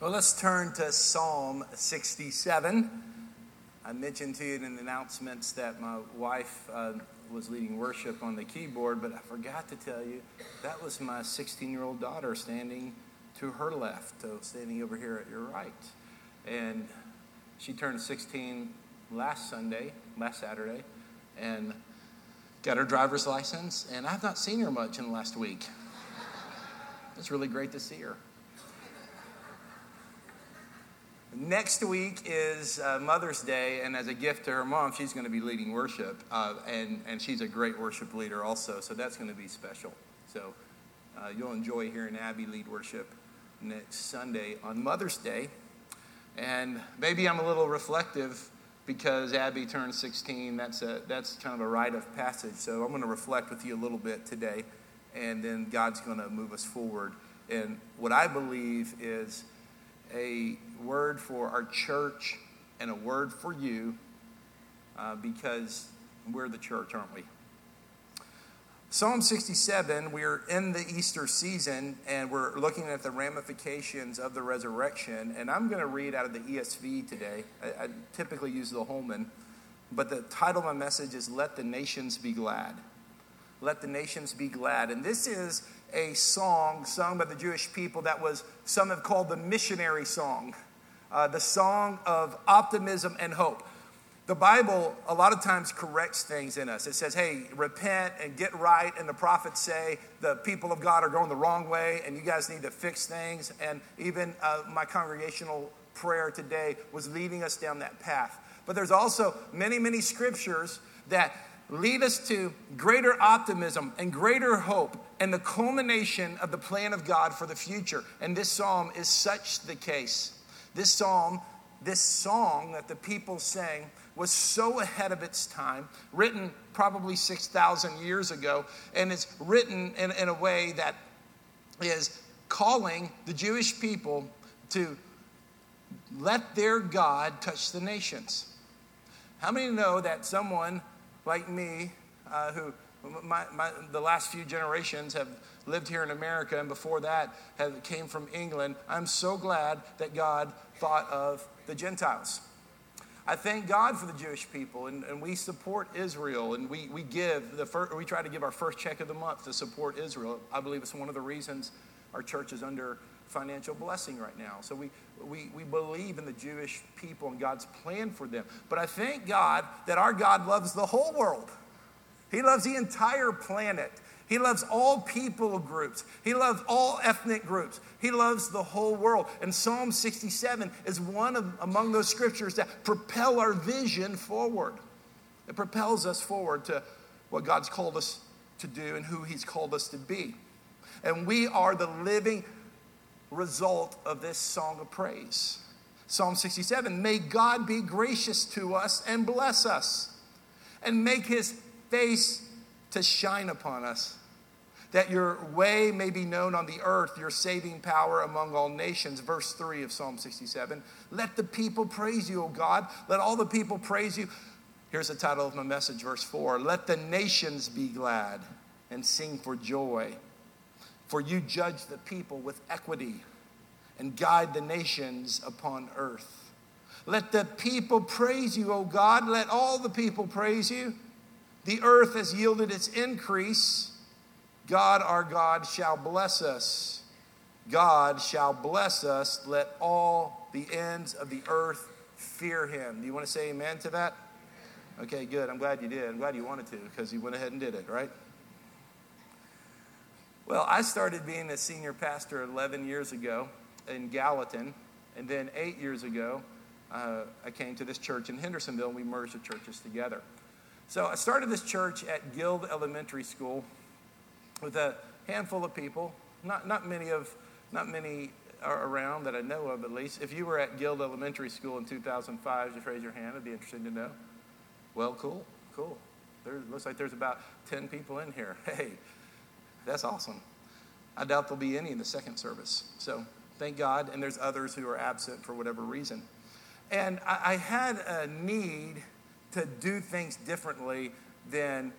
Well, let's turn to Psalm 67. I mentioned to you in the announcements that my wife uh, was leading worship on the keyboard, but I forgot to tell you that was my 16 year old daughter standing to her left, so standing over here at your right. And she turned 16 last Sunday, last Saturday, and got her driver's license, and I've not seen her much in the last week. It's really great to see her. Next week is uh, Mother's Day, and as a gift to her mom, she's going to be leading worship, uh, and, and she's a great worship leader also, so that's going to be special. So uh, you'll enjoy hearing Abby lead worship next Sunday on Mother's Day. And maybe I'm a little reflective because Abby turned 16. That's, a, that's kind of a rite of passage. So I'm going to reflect with you a little bit today, and then God's going to move us forward. And what I believe is a word for our church and a word for you uh, because we're the church, aren't we? Psalm 67, we're in the Easter season and we're looking at the ramifications of the resurrection. And I'm going to read out of the ESV today. I, I typically use the Holman, but the title of my message is Let the Nations Be Glad. Let the Nations Be Glad. And this is a song sung by the Jewish people that was, some have called the missionary song, uh, the song of optimism and hope. The Bible a lot of times corrects things in us. It says, hey, repent and get right. And the prophets say the people of God are going the wrong way and you guys need to fix things. And even uh, my congregational prayer today was leading us down that path. But there's also many, many scriptures that lead us to greater optimism and greater hope and the culmination of the plan of God for the future. And this psalm is such the case. This psalm, this song that the people sang, was so ahead of its time, written probably 6,000 years ago, and it's written in, in a way that is calling the Jewish people to let their God touch the nations. How many know that someone like me, uh, who my, my, the last few generations have lived here in America, and before that have, came from England. I'm so glad that God thought of the Gentiles. I thank God for the Jewish people, and, and we support Israel, and we, we give the first, we try to give our first check of the month to support Israel. I believe it's one of the reasons our church is under financial blessing right now. So we, we, we believe in the Jewish people and God's plan for them. But I thank God that our God loves the whole world. He loves the entire planet. He loves all people groups. He loves all ethnic groups. He loves the whole world. And Psalm 67 is one of among those scriptures that propel our vision forward. It propels us forward to what God's called us to do and who He's called us to be. And we are the living result of this song of praise. Psalm 67 May God be gracious to us and bless us, and make his face to shine upon us, that your way may be known on the earth, your saving power among all nations. Verse 3 of Psalm 67 Let the people praise you, O God. Let all the people praise you. Here's the title of my message, verse 4 Let the nations be glad and sing for joy. For you judge the people with equity and guide the nations upon earth. Let the people praise you, O God. Let all the people praise you. The earth has yielded its increase. God, our God, shall bless us. God shall bless us. Let all the ends of the earth fear him. Do you want to say amen to that? Okay, good. I'm glad you did. I'm glad you wanted to because you went ahead and did it, right? Well, I started being a senior pastor 11 years ago in Gallatin, and then eight years ago, uh, I came to this church in Hendersonville, and we merged the churches together. So I started this church at Guild Elementary School with a handful of people. Not, not many of, not many are around that I know of, at least. If you were at Guild Elementary School in 2005, just raise your hand. It'd be interesting to know. Well, cool, cool. There looks like there's about 10 people in here. Hey, that's awesome. I doubt there'll be any in the second service. So thank God. And there's others who are absent for whatever reason. And I, I had a need to do things differently than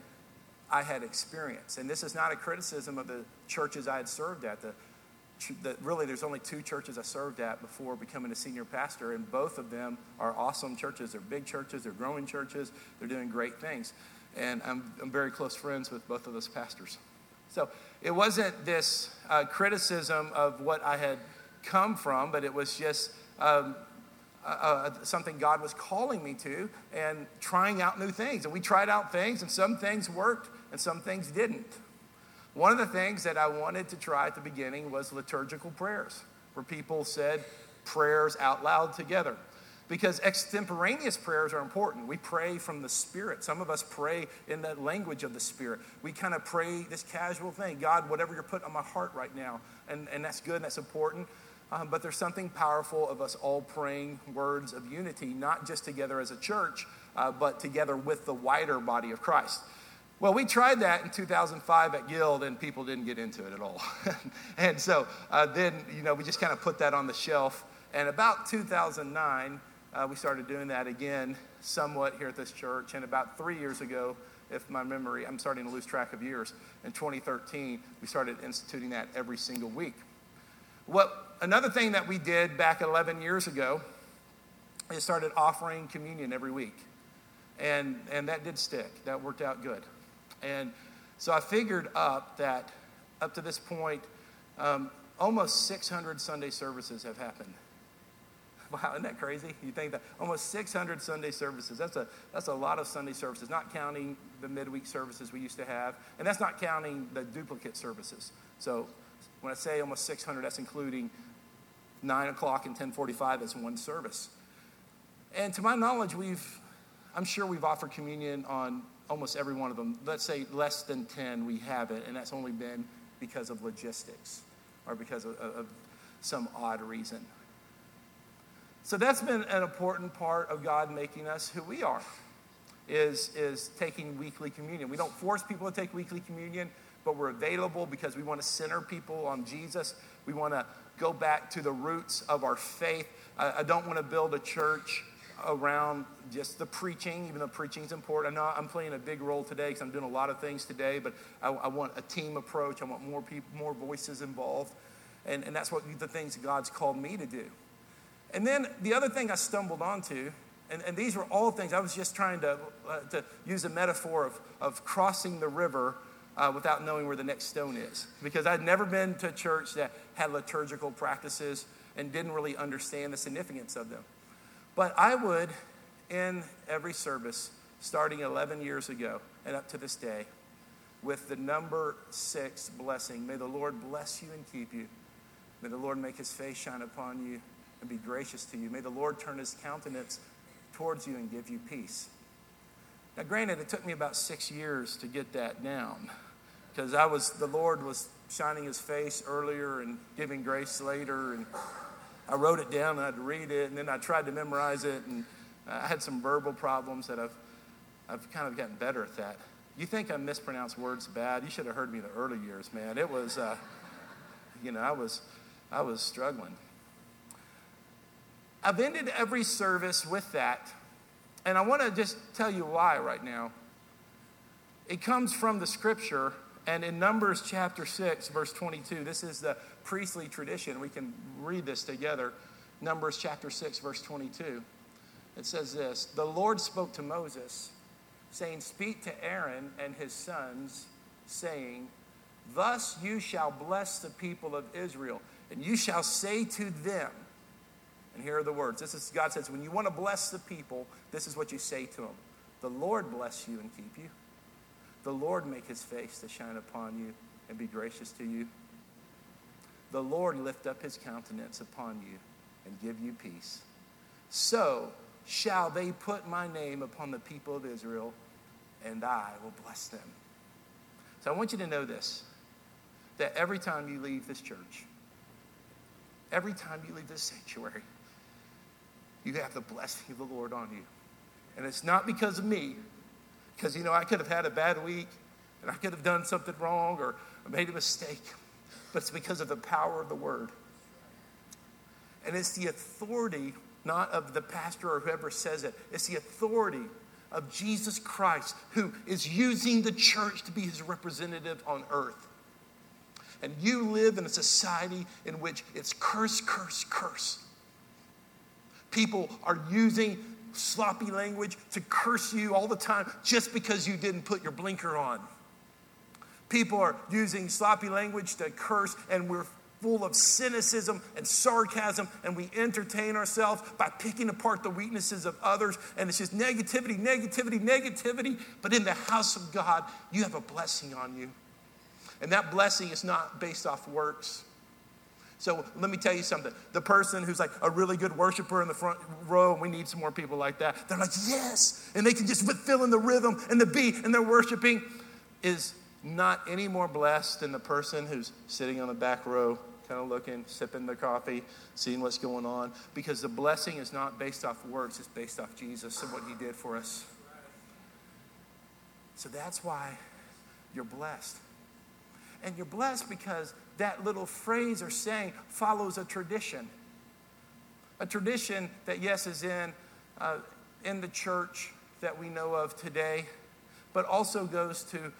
I had experienced. And this is not a criticism of the churches I had served at. The that really there's only two churches I served at before becoming a senior pastor, and both of them are awesome churches. They're big churches, they're growing churches, they're doing great things. And I'm, I'm very close friends with both of those pastors. So it wasn't this uh, criticism of what I had come from, but it was just um, uh, uh, something God was calling me to and trying out new things. And we tried out things, and some things worked and some things didn't. One of the things that I wanted to try at the beginning was liturgical prayers, where people said prayers out loud together. Because extemporaneous prayers are important. We pray from the Spirit. Some of us pray in the language of the Spirit. We kind of pray this casual thing God, whatever you're putting on my heart right now. And, and that's good, and that's important. Um, but there's something powerful of us all praying words of unity, not just together as a church, uh, but together with the wider body of Christ. Well, we tried that in 2005 at Guild, and people didn't get into it at all. and so uh, then, you know, we just kind of put that on the shelf. And about 2009, uh, we started doing that again, somewhat here at this church. And about three years ago, if my memory, I'm starting to lose track of years, in 2013, we started instituting that every single week. What another thing that we did back 11 years ago is started offering communion every week. And, and that did stick. That worked out good. And so I figured up that up to this point, um, almost 600 Sunday services have happened. Wow, isn't that crazy? You think that almost 600 Sunday services. That's a, that's a lot of Sunday services, not counting the midweek services we used to have. And that's not counting the duplicate services. So when I say almost 600, that's including 9 o'clock and 1045 as one service. And to my knowledge, we've, I'm sure we've offered communion on almost every one of them. Let's say less than 10 we haven't, and that's only been because of logistics or because of, of some odd reason. So that's been an important part of God making us who we are, is, is taking weekly communion. We don't force people to take weekly communion, but we're available because we want to center people on Jesus. We want to go back to the roots of our faith. I, I don't want to build a church around just the preaching, even though preaching is important. I know I'm playing a big role today because I'm doing a lot of things today, but I, I, want a team approach. I want more people, more voices involved. And, and that's what the things God's called me to do. And then the other thing I stumbled onto, and, and these were all things, I was just trying to, uh, to use a metaphor of, of crossing the river uh, without knowing where the next stone is. Because I'd never been to a church that had liturgical practices and didn't really understand the significance of them. But I would, in every service, starting 11 years ago and up to this day, with the number six blessing May the Lord bless you and keep you. May the Lord make his face shine upon you and be gracious to you. May the Lord turn his countenance towards you and give you peace. Now, granted, it took me about six years to get that down because I was, the Lord was shining his face earlier and giving grace later. And I wrote it down and I had to read it, and then I tried to memorize it, and I had some verbal problems that I've, I've kind of gotten better at that. You think I mispronounce words bad? You should have heard me in the early years, man. It was, uh, you know, I was, I was struggling. I've ended every service with that, and I want to just tell you why right now. It comes from the scripture, and in Numbers chapter 6, verse 22, this is the priestly tradition. We can read this together. Numbers chapter 6, verse 22. It says this The Lord spoke to Moses, saying, Speak to Aaron and his sons, saying, Thus you shall bless the people of Israel, and you shall say to them, and here are the words. This is God says, when you want to bless the people, this is what you say to them. The Lord bless you and keep you. The Lord make his face to shine upon you and be gracious to you. The Lord lift up his countenance upon you and give you peace. So shall they put my name upon the people of Israel, and I will bless them. So I want you to know this that every time you leave this church, every time you leave this sanctuary, you have the blessing of the Lord on you. And it's not because of me, because, you know, I could have had a bad week and I could have done something wrong or made a mistake, but it's because of the power of the word. And it's the authority, not of the pastor or whoever says it, it's the authority of Jesus Christ who is using the church to be his representative on earth. And you live in a society in which it's curse, curse, curse. People are using sloppy language to curse you all the time just because you didn't put your blinker on. People are using sloppy language to curse, and we're full of cynicism and sarcasm, and we entertain ourselves by picking apart the weaknesses of others. And it's just negativity, negativity, negativity. But in the house of God, you have a blessing on you. And that blessing is not based off works. So let me tell you something. The person who's like a really good worshiper in the front row, and we need some more people like that, they're like, yes. And they can just fill in the rhythm and the beat, and they're worshiping, is not any more blessed than the person who's sitting on the back row, kind of looking, sipping their coffee, seeing what's going on. Because the blessing is not based off works, it's based off Jesus and what he did for us. So that's why you're blessed. And you're blessed because that little phrase or saying follows a tradition. A tradition that, yes, is in, uh, in the church that we know of today, but also goes to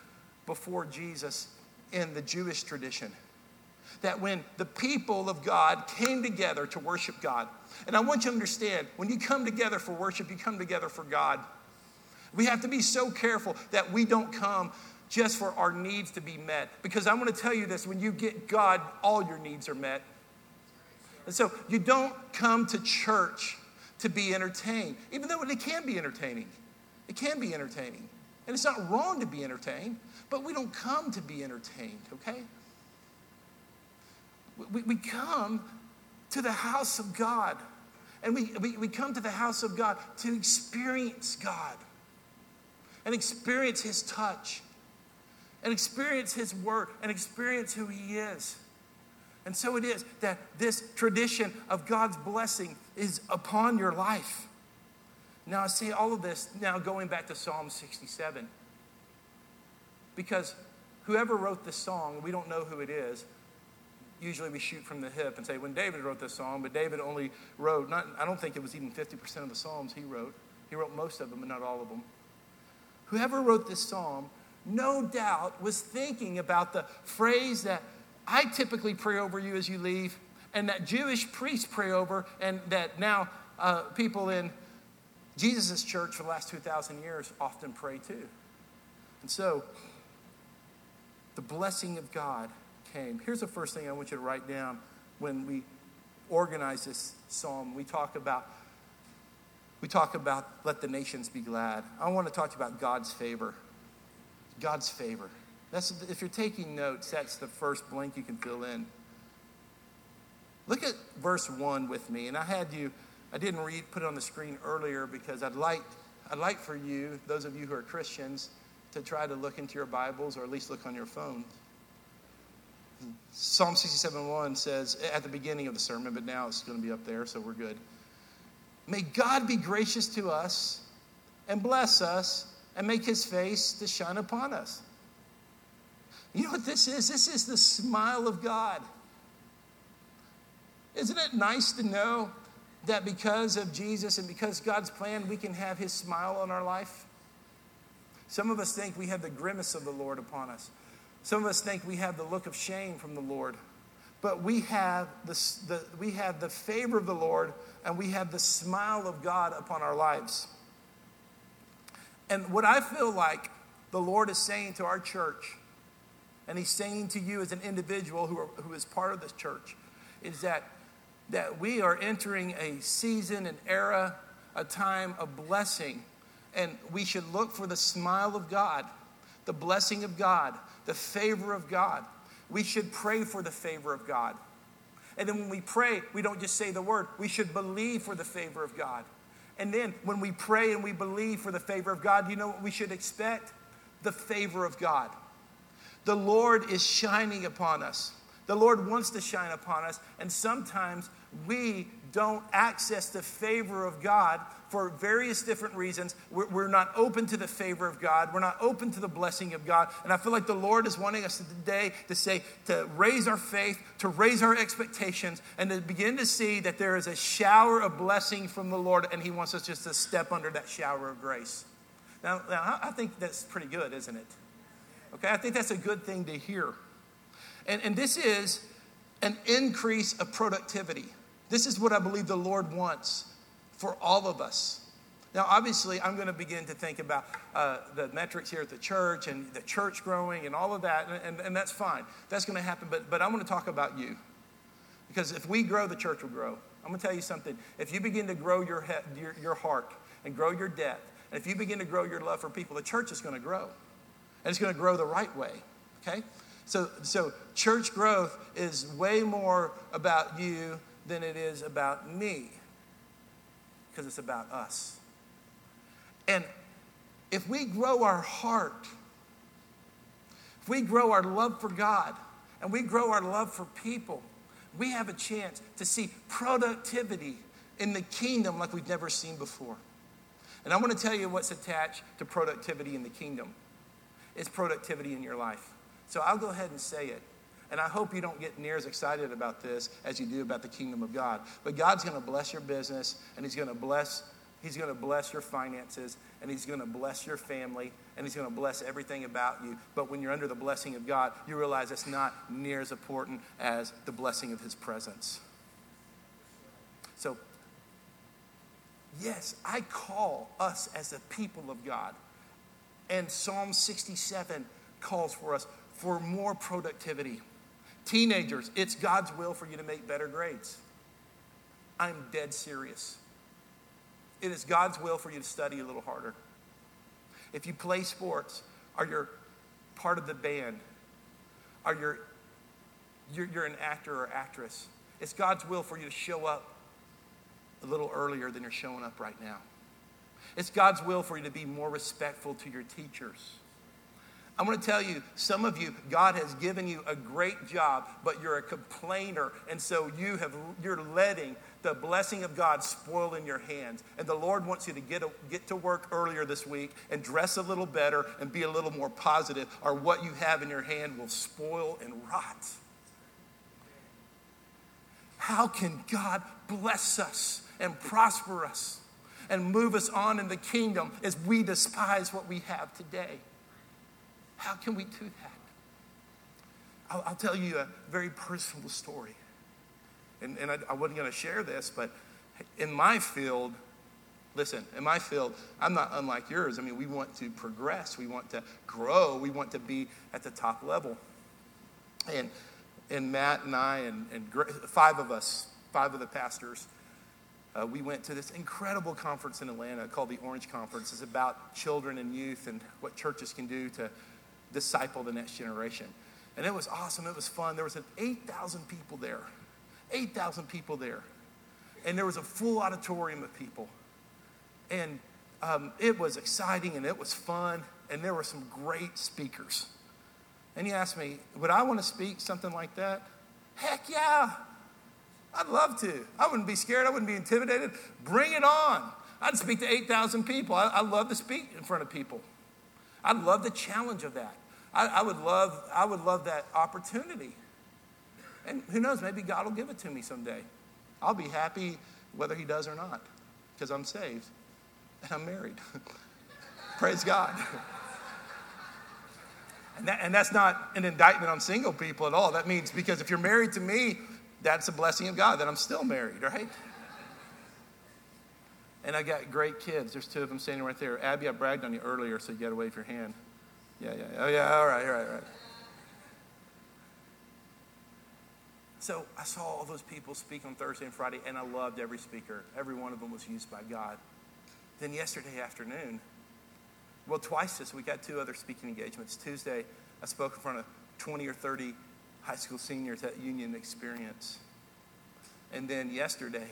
before Jesus in the Jewish tradition. That when the people of God came together to worship God, and I want you to understand when you come together for worship, you come together for God. We have to be so careful that we don't come just for our needs to be met. Because I'm going to tell you this when you get God, all your needs are met. And so you don't come to church to be entertained, even though it can be entertaining. It can be entertaining. And it's not wrong to be entertained, but we don't come to be entertained, okay? We, we come to the house of God. And we, we, we come to the house of God to experience God and experience His touch and experience His Word and experience who He is. And so it is that this tradition of God's blessing is upon your life. Now, I say all of this now going back to Psalm 67. Because whoever wrote this song, we don't know who it is. Usually we shoot from the hip and say, when David wrote this song, but David only wrote, not, I don't think it was even 50% of the Psalms he wrote. He wrote most of them, but not all of them. Whoever wrote this psalm no doubt was thinking about the phrase that I typically pray over you as you leave, and that Jewish priests pray over, and that now uh, people in Jesus' church for the last 2,000 years often pray too. And so, the blessing of God came. Here's the first thing I want you to write down when we organize this psalm. We talk about we talk about let the nations be glad. I want to talk about God's favor. God's favor. That's, if you're taking notes, that's the first blank you can fill in. Look at verse 1 with me. And I had you, I didn't read, put it on the screen earlier because I'd like, I'd like for you, those of you who are Christians, to try to look into your Bibles or at least look on your phone. Psalm 67 1 says, at the beginning of the sermon, but now it's going to be up there, so we're good. May God be gracious to us and bless us and make his face to shine upon us. You know what this is? This is the smile of God. Isn't it nice to know that because of Jesus and because God's plan, we can have his smile on our life? Some of us think we have the grimace of the Lord upon us. Some of us think we have the look of shame from the Lord. But we have the, the, we have the favor of the Lord and we have the smile of God upon our lives. And what I feel like the Lord is saying to our church, and He's saying to you as an individual who, are, who is part of this church, is that, that we are entering a season, an era, a time of blessing. And we should look for the smile of God, the blessing of God, the favor of God. We should pray for the favor of God. And then when we pray, we don't just say the word, we should believe for the favor of God. And then when we pray and we believe for the favor of God, you know what we should expect? The favor of God. The Lord is shining upon us. The Lord wants to shine upon us. And sometimes we don't access the favor of God for various different reasons. We're, we're, not open to the favor of God. We're not open to the blessing of God. And I feel like the Lord is wanting us today to say, to raise our faith, to raise our expectations, and to begin to see that there is a shower of blessing from the Lord, and He wants us just to step under that shower of grace. Now, now I think that's pretty good, isn't it? Okay, I think that's a good thing to hear. And, and this is an increase of productivity. This is what I believe the Lord wants for all of us. Now, obviously, I'm going to begin to think about uh, the metrics here at the church and the church growing and all of that, and, and, and that's fine. That's going to happen, but, but I want to talk about you. Because if we grow, the church will grow. I'm going to tell you something. If you begin to grow your, he- your, your heart and grow your depth, and if you begin to grow your love for people, the church is going to grow. And it's going to grow the right way, okay? So, so church growth is way more about you than it is about me because it's about us. And if we grow our heart, if we grow our love for God, and we grow our love for people, we have a chance to see productivity in the kingdom like we've never seen before. And I want to tell you what's attached to productivity in the kingdom it's productivity in your life. So I'll go ahead and say it. And I hope you don't get near as excited about this as you do about the kingdom of God. But God's going to bless your business and He's going to bless He's going to bless your finances and He's going to bless your family and He's going to bless everything about you. But when you're under the blessing of God, you realize it's not near as important as the blessing of His presence. So, yes, I call us as the people of God. And Psalm 67 calls for us for more productivity. Teenagers, it's God's will for you to make better grades. I'm dead serious. It is God's will for you to study a little harder. If you play sports, or you're part of the band, or you're, you're, you're an actor or actress, it's God's will for you to show up a little earlier than you're showing up right now. It's God's will for you to be more respectful to your teachers. I'm going to tell you, some of you, God has given you a great job, but you're a complainer, and so you have you're letting the blessing of God spoil in your hands. And the Lord wants you to get, a, get to work earlier this week and dress a little better and be a little more positive, or what you have in your hand will spoil and rot. How can God bless us and prosper us and move us on in the kingdom as we despise what we have today? How can we do that? I'll, I'll tell you a very personal story. And, and I, I wasn't going to share this, but in my field, listen, in my field, I'm not unlike yours. I mean, we want to progress, we want to grow, we want to be at the top level. And, and Matt and I, and, and five of us, five of the pastors, uh, we went to this incredible conference in Atlanta called the Orange Conference. It's about children and youth and what churches can do to disciple the next generation. And it was awesome. It was fun. There was 8,000 people there. 8,000 people there. And there was a full auditorium of people. And um, it was exciting and it was fun. And there were some great speakers. And he asked me, Would I want to speak something like that? Heck yeah. I'd love to. I wouldn't be scared. I wouldn't be intimidated. Bring it on. I'd speak to 8,000 people. I, I love to speak in front of people. I love the challenge of that. I, I, would love, I would love that opportunity. And who knows, maybe God will give it to me someday. I'll be happy whether He does or not, because I'm saved and I'm married. Praise God. and, that, and that's not an indictment on single people at all. That means because if you're married to me, that's a blessing of God that I'm still married, right? And I got great kids. There's two of them standing right there. Abby, I bragged on you earlier, so you got to wave your hand. Yeah, yeah. Oh, yeah. All right, all right, all right. So I saw all those people speak on Thursday and Friday, and I loved every speaker. Every one of them was used by God. Then yesterday afternoon, well, twice this week, I had two other speaking engagements. Tuesday, I spoke in front of 20 or 30 high school seniors at Union Experience. And then yesterday,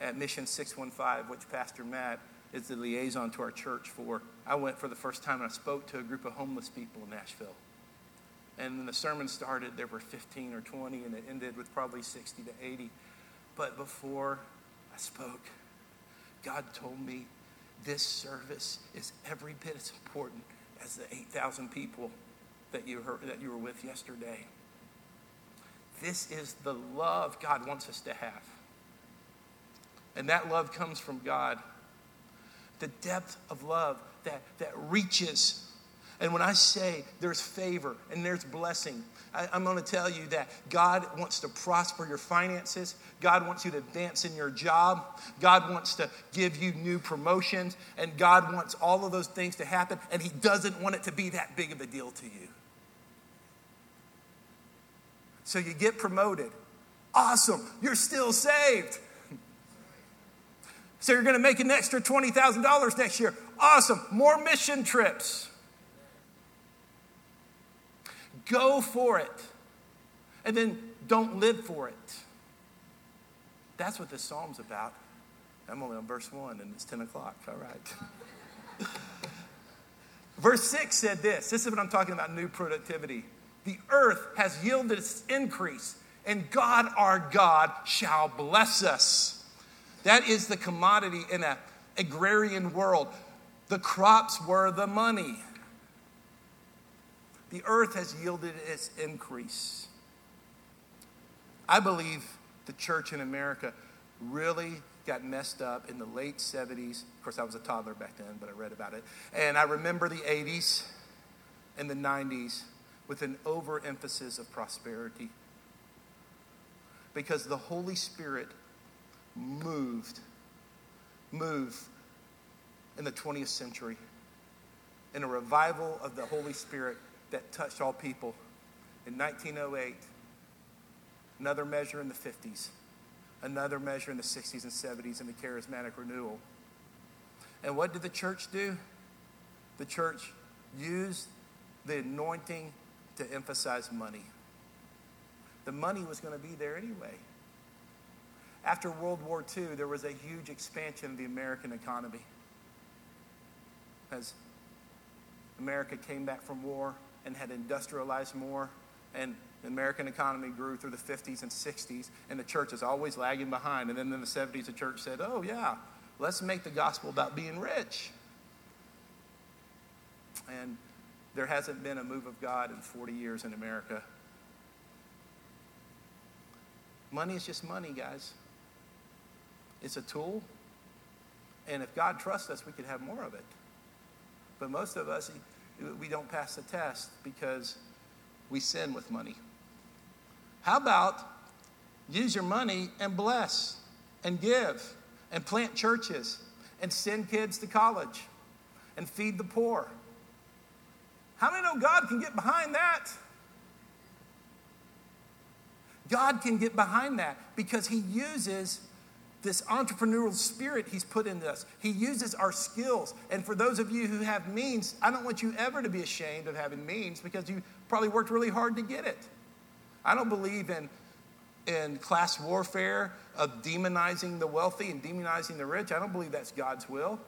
at Mission 615, which Pastor Matt is the liaison to our church for. I went for the first time and I spoke to a group of homeless people in Nashville. And when the sermon started, there were 15 or 20, and it ended with probably 60 to 80. But before I spoke, God told me this service is every bit as important as the 8,000 people that you, heard, that you were with yesterday. This is the love God wants us to have. And that love comes from God. The depth of love that, that reaches And when I say there's favor and there's blessing, I, am going to tell you that God wants to prosper your finances. God wants you to advance in your job. God wants to give you new promotions. And God wants all of those things to happen. And He doesn't want it to be that big of a deal to you. So you get promoted. Awesome. You're still saved. So you're going to make an extra $20,000 next year. Awesome. More mission trips. Go for it. And then don't live for it. That's what this psalm's about. I'm only on verse 1 and it's 10 o'clock. All right. verse 6 said this this is what I'm talking about new productivity. The earth has yielded its increase, and God our God shall bless us. That is the commodity in an agrarian world. The crops were the money. The earth has yielded its increase. I believe the church in America really got messed up in the late 70s. Of course, I was a toddler back then, but I read about it. And I remember the 80s and the 90s with an overemphasis of prosperity. Because the Holy Spirit moved, moved in the 20th century in a revival of the Holy Spirit that touched all people. In 1908, another measure in the 50s, another measure in the 60s and 70s in the charismatic renewal. And what did the church do? The church used the anointing to emphasize money. The money was going to be there anyway. After World War II, there was a huge expansion of the American economy. As America came back from war, and had industrialized more. And the American economy grew through the 50s and 60s, and the church is always lagging behind. And then in the 70s, the church said, Oh, yeah, let's make the gospel about being rich. And there hasn't been a move of God in 40 years in America. Money is just money, guys. It's a tool. And if God trusts us, we could have more of it. But most of us, we don't pass the test because we sin with money. How about use your money and bless and give and plant churches and send kids to college and feed the poor? How many know God can get behind that? God can get behind that because He uses this entrepreneurial spirit he's put in us. He uses our skills. And for those of you who have means, I don't want you ever to be ashamed of having means because you probably worked really hard to get it. I don't believe in, in class warfare of demonizing the wealthy and demonizing the rich. I don't believe that's God's will.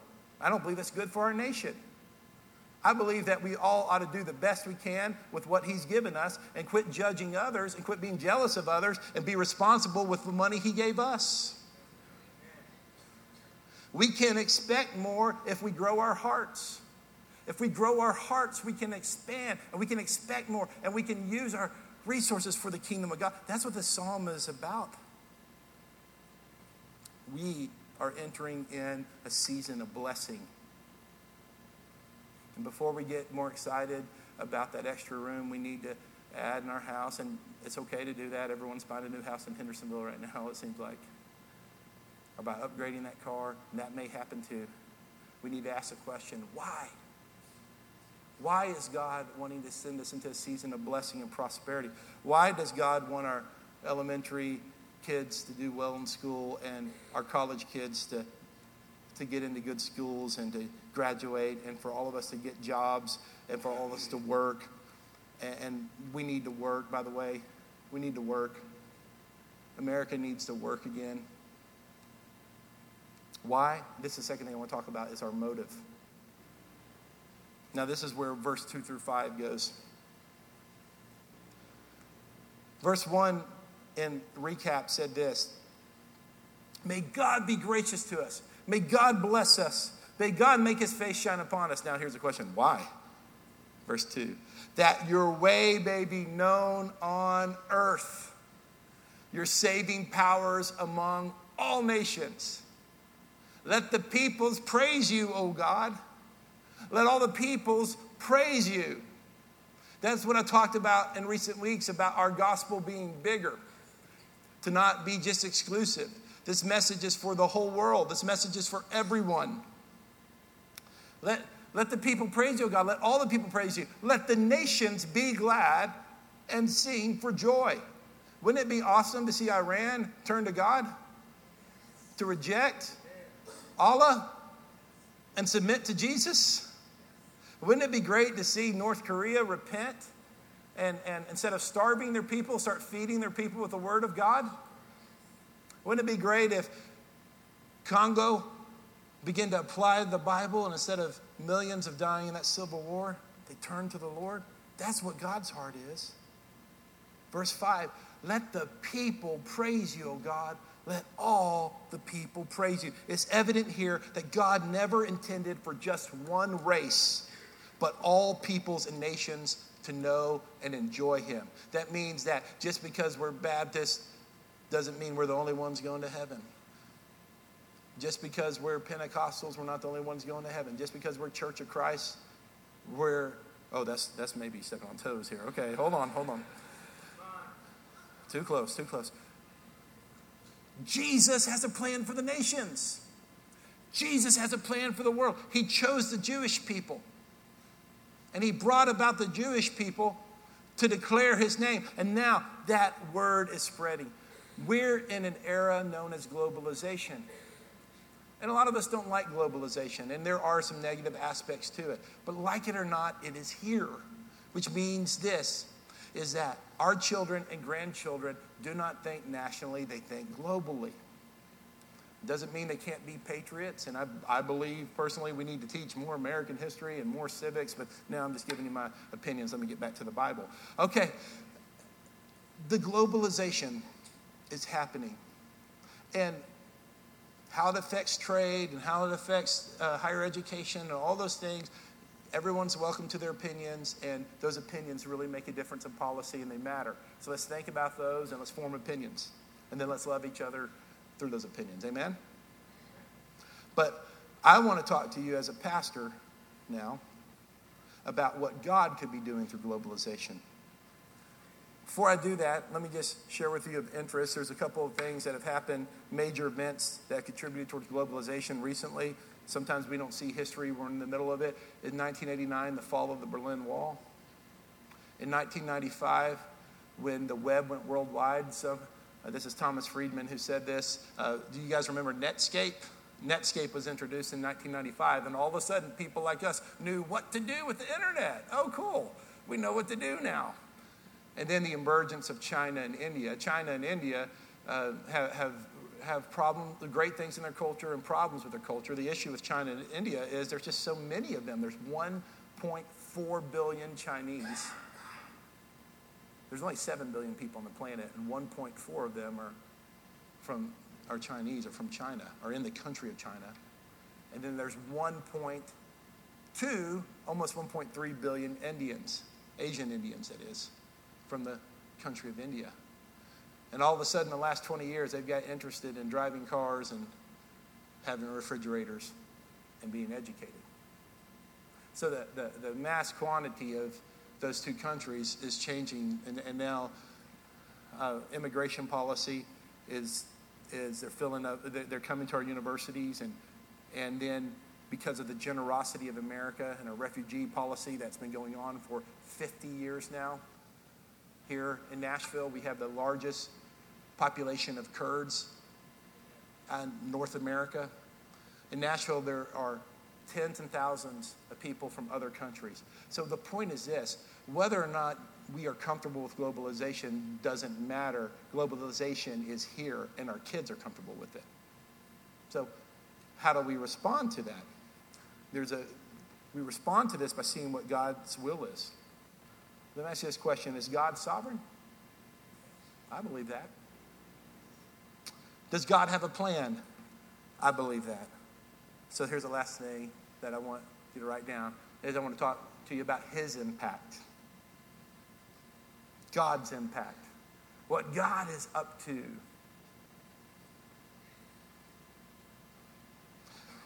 I don't believe that's good for our nation. I believe that we all ought to do the best we can with what He's given us and quit judging others and quit being jealous of others and be responsible with the money He gave us. We can expect more if we grow our hearts. If we grow our hearts, we can expand and we can expect more and we can use our resources for the kingdom of God. That's what the psalm is about. We are entering in a season of blessing. And before we get more excited about that extra room we need to add in our house, and it's okay to do that. Everyone's buying a new house in Hendersonville right now, it seems like by upgrading that car, and that may happen too. We need to ask the question why? Why is God wanting to send us into a season of blessing and prosperity? Why does God want our elementary kids to do well in school and our college kids to, to get into good schools and to graduate and for all of us to get jobs and for all of us to work? And, and we need to work, by the way. We need to work. America needs to work again. Why? This is the second thing I want to talk about is our motive. Now, this is where verse 2 through 5 goes. Verse 1 in recap said this May God be gracious to us. May God bless us. May God make his face shine upon us. Now, here's the question why? Verse 2 That your way may be known on earth, your saving powers among all nations. Let the peoples praise you, O God. Let all the peoples praise you. That's what I talked about in recent weeks about our gospel being bigger, to not be just exclusive. This message is for the whole world, this message is for everyone. Let, let the people praise you, God. Let all the people praise you. Let the nations be glad and sing for joy. Wouldn't it be awesome to see Iran turn to God? To reject Allah and submit to Jesus? Wouldn't it be great to see North Korea repent and, and instead of starving their people, start feeding their people with the Word of God? Wouldn't it be great if Congo began to apply the Bible and instead of millions of dying in that civil war, they turned to the Lord? That's what God's heart is. Verse 5 Let the people praise you, O God. Let all the people praise you. It's evident here that God never intended for just one race but all peoples and nations to know and enjoy him. That means that just because we're Baptists doesn't mean we're the only ones going to heaven. Just because we're Pentecostals, we're not the only ones going to heaven. Just because we're Church of Christ, we're oh, that's that's maybe stepping on toes here. Okay, hold on, hold on. Too close, too close. Jesus has a plan for the nations. Jesus has a plan for the world. He chose the Jewish people. And he brought about the Jewish people to declare his name. And now that word is spreading. We're in an era known as globalization. And a lot of us don't like globalization, and there are some negative aspects to it. But like it or not, it is here, which means this is that our children and grandchildren do not think nationally, they think globally. Doesn't mean they can't be patriots, and I, I believe personally we need to teach more American history and more civics, but now I'm just giving you my opinions. Let me get back to the Bible. Okay, the globalization is happening, and how it affects trade and how it affects uh, higher education and all those things. Everyone's welcome to their opinions, and those opinions really make a difference in policy and they matter. So let's think about those and let's form opinions. And then let's love each other through those opinions. Amen? But I want to talk to you as a pastor now about what God could be doing through globalization. Before I do that, let me just share with you of interest. There's a couple of things that have happened, major events that contributed towards globalization recently. Sometimes we don't see history, we're in the middle of it. In 1989, the fall of the Berlin Wall. In 1995, when the web went worldwide, so uh, this is Thomas Friedman who said this. Uh, do you guys remember Netscape? Netscape was introduced in 1995, and all of a sudden, people like us knew what to do with the internet. Oh, cool. We know what to do now. And then the emergence of China and India. China and India uh, have, have, have problems, the great things in their culture and problems with their culture. The issue with China and India is there's just so many of them. There's 1.4 billion Chinese there's only 7 billion people on the planet, and 1.4 of them are from are Chinese or from China or in the country of China. And then there's 1.2, almost 1.3 billion Indians, Asian Indians, that is, from the country of India. And all of a sudden, the last 20 years, they've got interested in driving cars and having refrigerators and being educated. So the, the, the mass quantity of those two countries is changing, and, and now uh, immigration policy is is they're filling up, they're coming to our universities, and and then because of the generosity of America and a refugee policy that's been going on for 50 years now. Here in Nashville, we have the largest population of Kurds in North America. In Nashville, there are tens and thousands of people from other countries. So the point is this whether or not we are comfortable with globalization doesn't matter. Globalization is here, and our kids are comfortable with it. So, how do we respond to that? There's a, we respond to this by seeing what God's will is. Let me ask you this question Is God sovereign? I believe that. Does God have a plan? I believe that. So here's the last thing that I want you to write down is I want to talk to you about his impact. God's impact, what God is up to.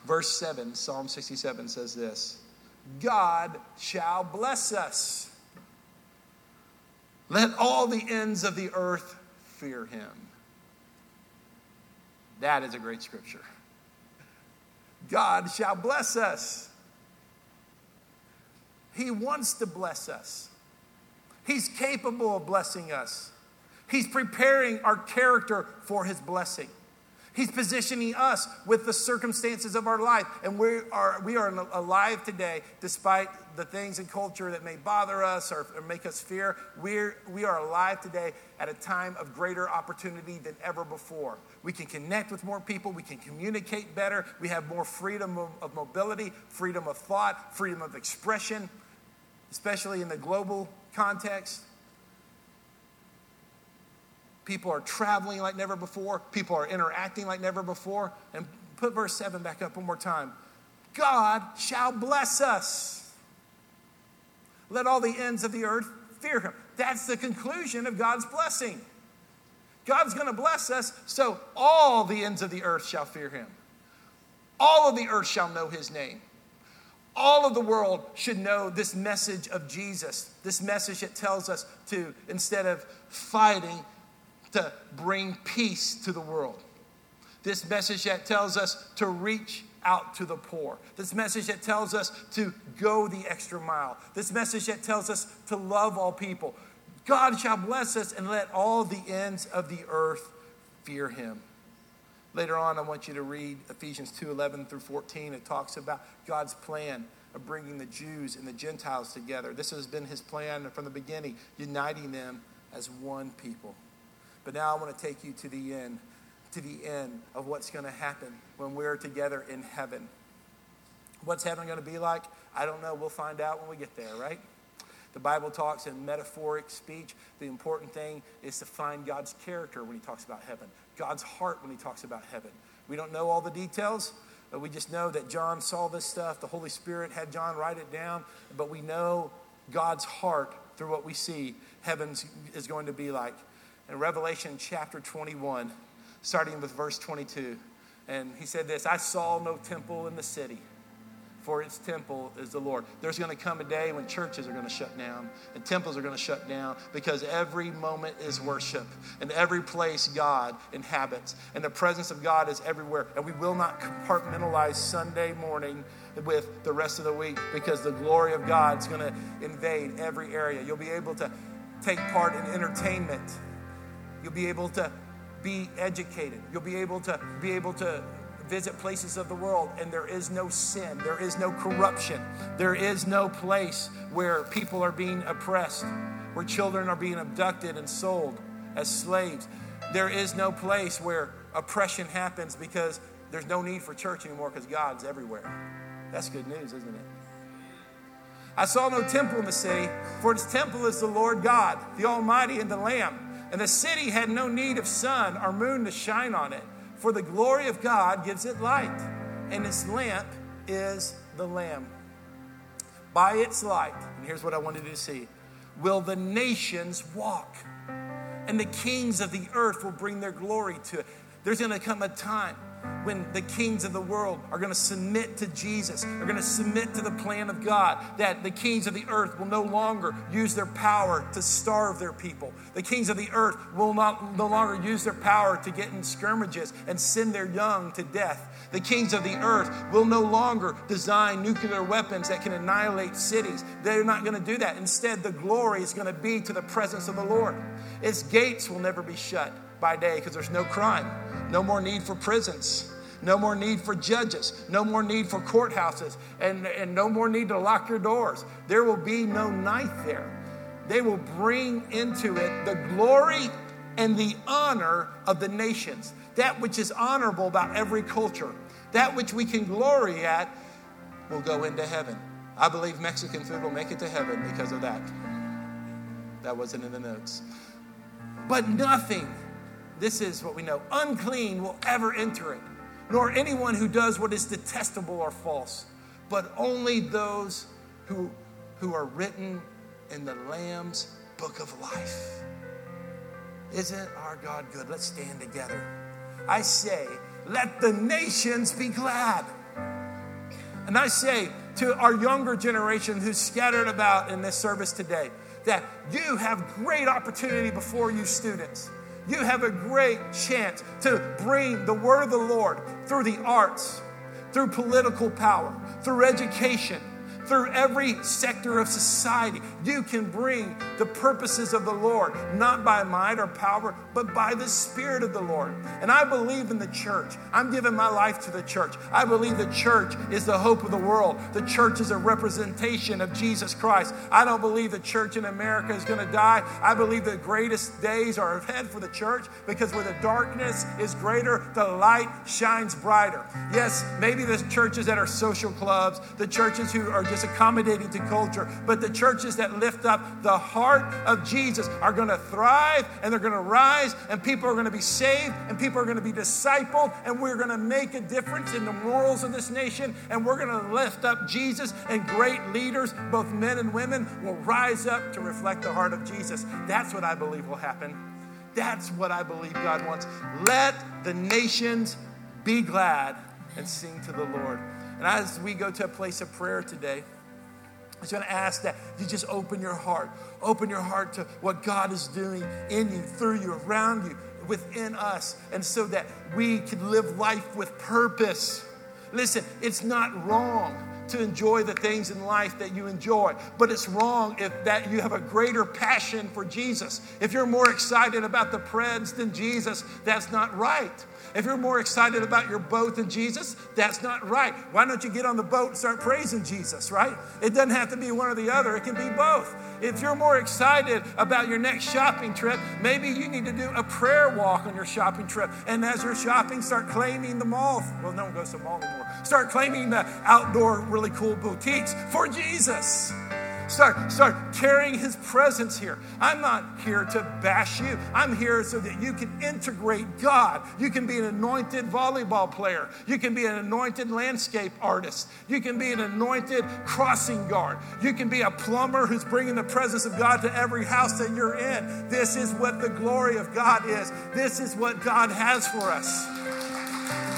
Verse 7, Psalm 67 says this God shall bless us. Let all the ends of the earth fear him. That is a great scripture. God shall bless us. He wants to bless us. He's capable of blessing us. He's preparing our character for His blessing. He's positioning us with the circumstances of our life. And we are, we are alive today despite the things in culture that may bother us or, or make us fear. We're, we are alive today at a time of greater opportunity than ever before. We can connect with more people. We can communicate better. We have more freedom of, of mobility, freedom of thought, freedom of expression, especially in the global context. People are traveling like never before. People are interacting like never before. And put verse 7 back up one more time. God shall bless us. Let all the ends of the earth fear him. That's the conclusion of God's blessing. God's going to bless us, so all the ends of the earth shall fear him. All of the earth shall know his name. All of the world should know this message of Jesus, this message that tells us to, instead of fighting, to bring peace to the world. This message that tells us to reach out to the poor. This message that tells us to go the extra mile. This message that tells us to love all people. God shall bless us and let all the ends of the earth fear him. Later on, I want you to read Ephesians 2 11 through 14. It talks about God's plan of bringing the Jews and the Gentiles together. This has been his plan from the beginning, uniting them as one people. But now I want to take you to the end, to the end of what's going to happen when we're together in heaven. What's heaven going to be like? I don't know. We'll find out when we get there, right? The Bible talks in metaphoric speech. The important thing is to find God's character when he talks about heaven, God's heart when he talks about heaven. We don't know all the details, but we just know that John saw this stuff. The Holy Spirit had John write it down, but we know God's heart through what we see heaven is going to be like in Revelation chapter 21, starting with verse 22. And he said this I saw no temple in the city, for its temple is the Lord. There's going to come a day when churches are going to shut down and temples are going to shut down because every moment is worship and every place God inhabits. And the presence of God is everywhere. And we will not compartmentalize Sunday morning with the rest of the week because the glory of God is going to invade every area. You'll be able to take part in entertainment You'll be able to be educated. You'll be able to be able to visit places of the world and there is no sin, there is no corruption, there is no place where people are being oppressed, where children are being abducted and sold as slaves. There is no place where oppression happens because there's no need for church anymore because God's everywhere. That's good news, isn't it? I saw no temple in the city, for its temple is the Lord God, the Almighty, and the Lamb. And the city had no need of sun or moon to shine on it, for the glory of God gives it light, and its lamp is the Lamb. By its light, and here's what I wanted you to see will the nations walk, and the kings of the earth will bring their glory to it. There's going to come a time when the kings of the world are going to submit to Jesus, are going to submit to the plan of God, that the kings of the earth will no longer use their power to starve their people. The kings of the earth will not, no longer use their power to get in skirmishes and send their young to death. The kings of the earth will no longer design nuclear weapons that can annihilate cities. They're not going to do that. Instead, the glory is going to be to the presence of the Lord. Its gates will never be shut by day because there's no crime, no more need for prisons. No more need for judges. No more need for courthouses. And, and no more need to lock your doors. There will be no night there. They will bring into it the glory and the honor of the nations. That which is honorable about every culture. That which we can glory at will go into heaven. I believe Mexican food will make it to heaven because of that. That wasn't in the notes. But nothing, this is what we know, unclean will ever enter it nor anyone who does what is detestable or false, but only those who, who are written in the Lamb's book of life. Isn't our God good? Let's stand together. I say, let the nations be glad. And I say, to our younger generation who's scattered about in this service today that you have great opportunity before you, students. You have a great chance to bring the word of the Lord through the arts, through political power, through education through every sector of society. You can bring the purposes of the Lord, not by might or power, but by the Spirit of the Lord. And I believe in the church. I'm giving my life to the church. I believe the church is the hope of the world. The church is a representation of Jesus Christ. I don't believe the church in America is going to die. I believe the greatest days are ahead for the church because where the darkness is greater, the light shines brighter. Yes, maybe the churches that are social clubs, the churches who are just is accommodating to culture. But the churches that lift up the heart of Jesus are going to thrive and they're going to rise, and people are going to be saved, and people are going to be discipled, and we're going to make a difference in the morals of this nation, and we're going to lift up Jesus, and great leaders, both men and women, will rise up to reflect the heart of Jesus. That's what I believe will happen. That's what I believe God wants. Let the nations be glad and sing to the Lord. And as we go to a place of prayer today, I just want to ask that you just open your heart. Open your heart to what God is doing in you, through you, around you, within us, and so that we can live life with purpose. Listen, it's not wrong to enjoy the things in life that you enjoy. But it's wrong if that you have a greater passion for Jesus. If you're more excited about the Preds than Jesus, that's not right. If you're more excited about your boat than Jesus, that's not right. Why don't you get on the boat and start praising Jesus, right? It doesn't have to be one or the other, it can be both. If you're more excited about your next shopping trip, maybe you need to do a prayer walk on your shopping trip. And as you're shopping, start claiming the mall. Well, no one goes to the mall anymore. Start claiming the outdoor, really cool boutiques for Jesus. Start, start carrying his presence here. I'm not here to bash you. I'm here so that you can integrate God. You can be an anointed volleyball player. You can be an anointed landscape artist. You can be an anointed crossing guard. You can be a plumber who's bringing the presence of God to every house that you're in. This is what the glory of God is. This is what God has for us.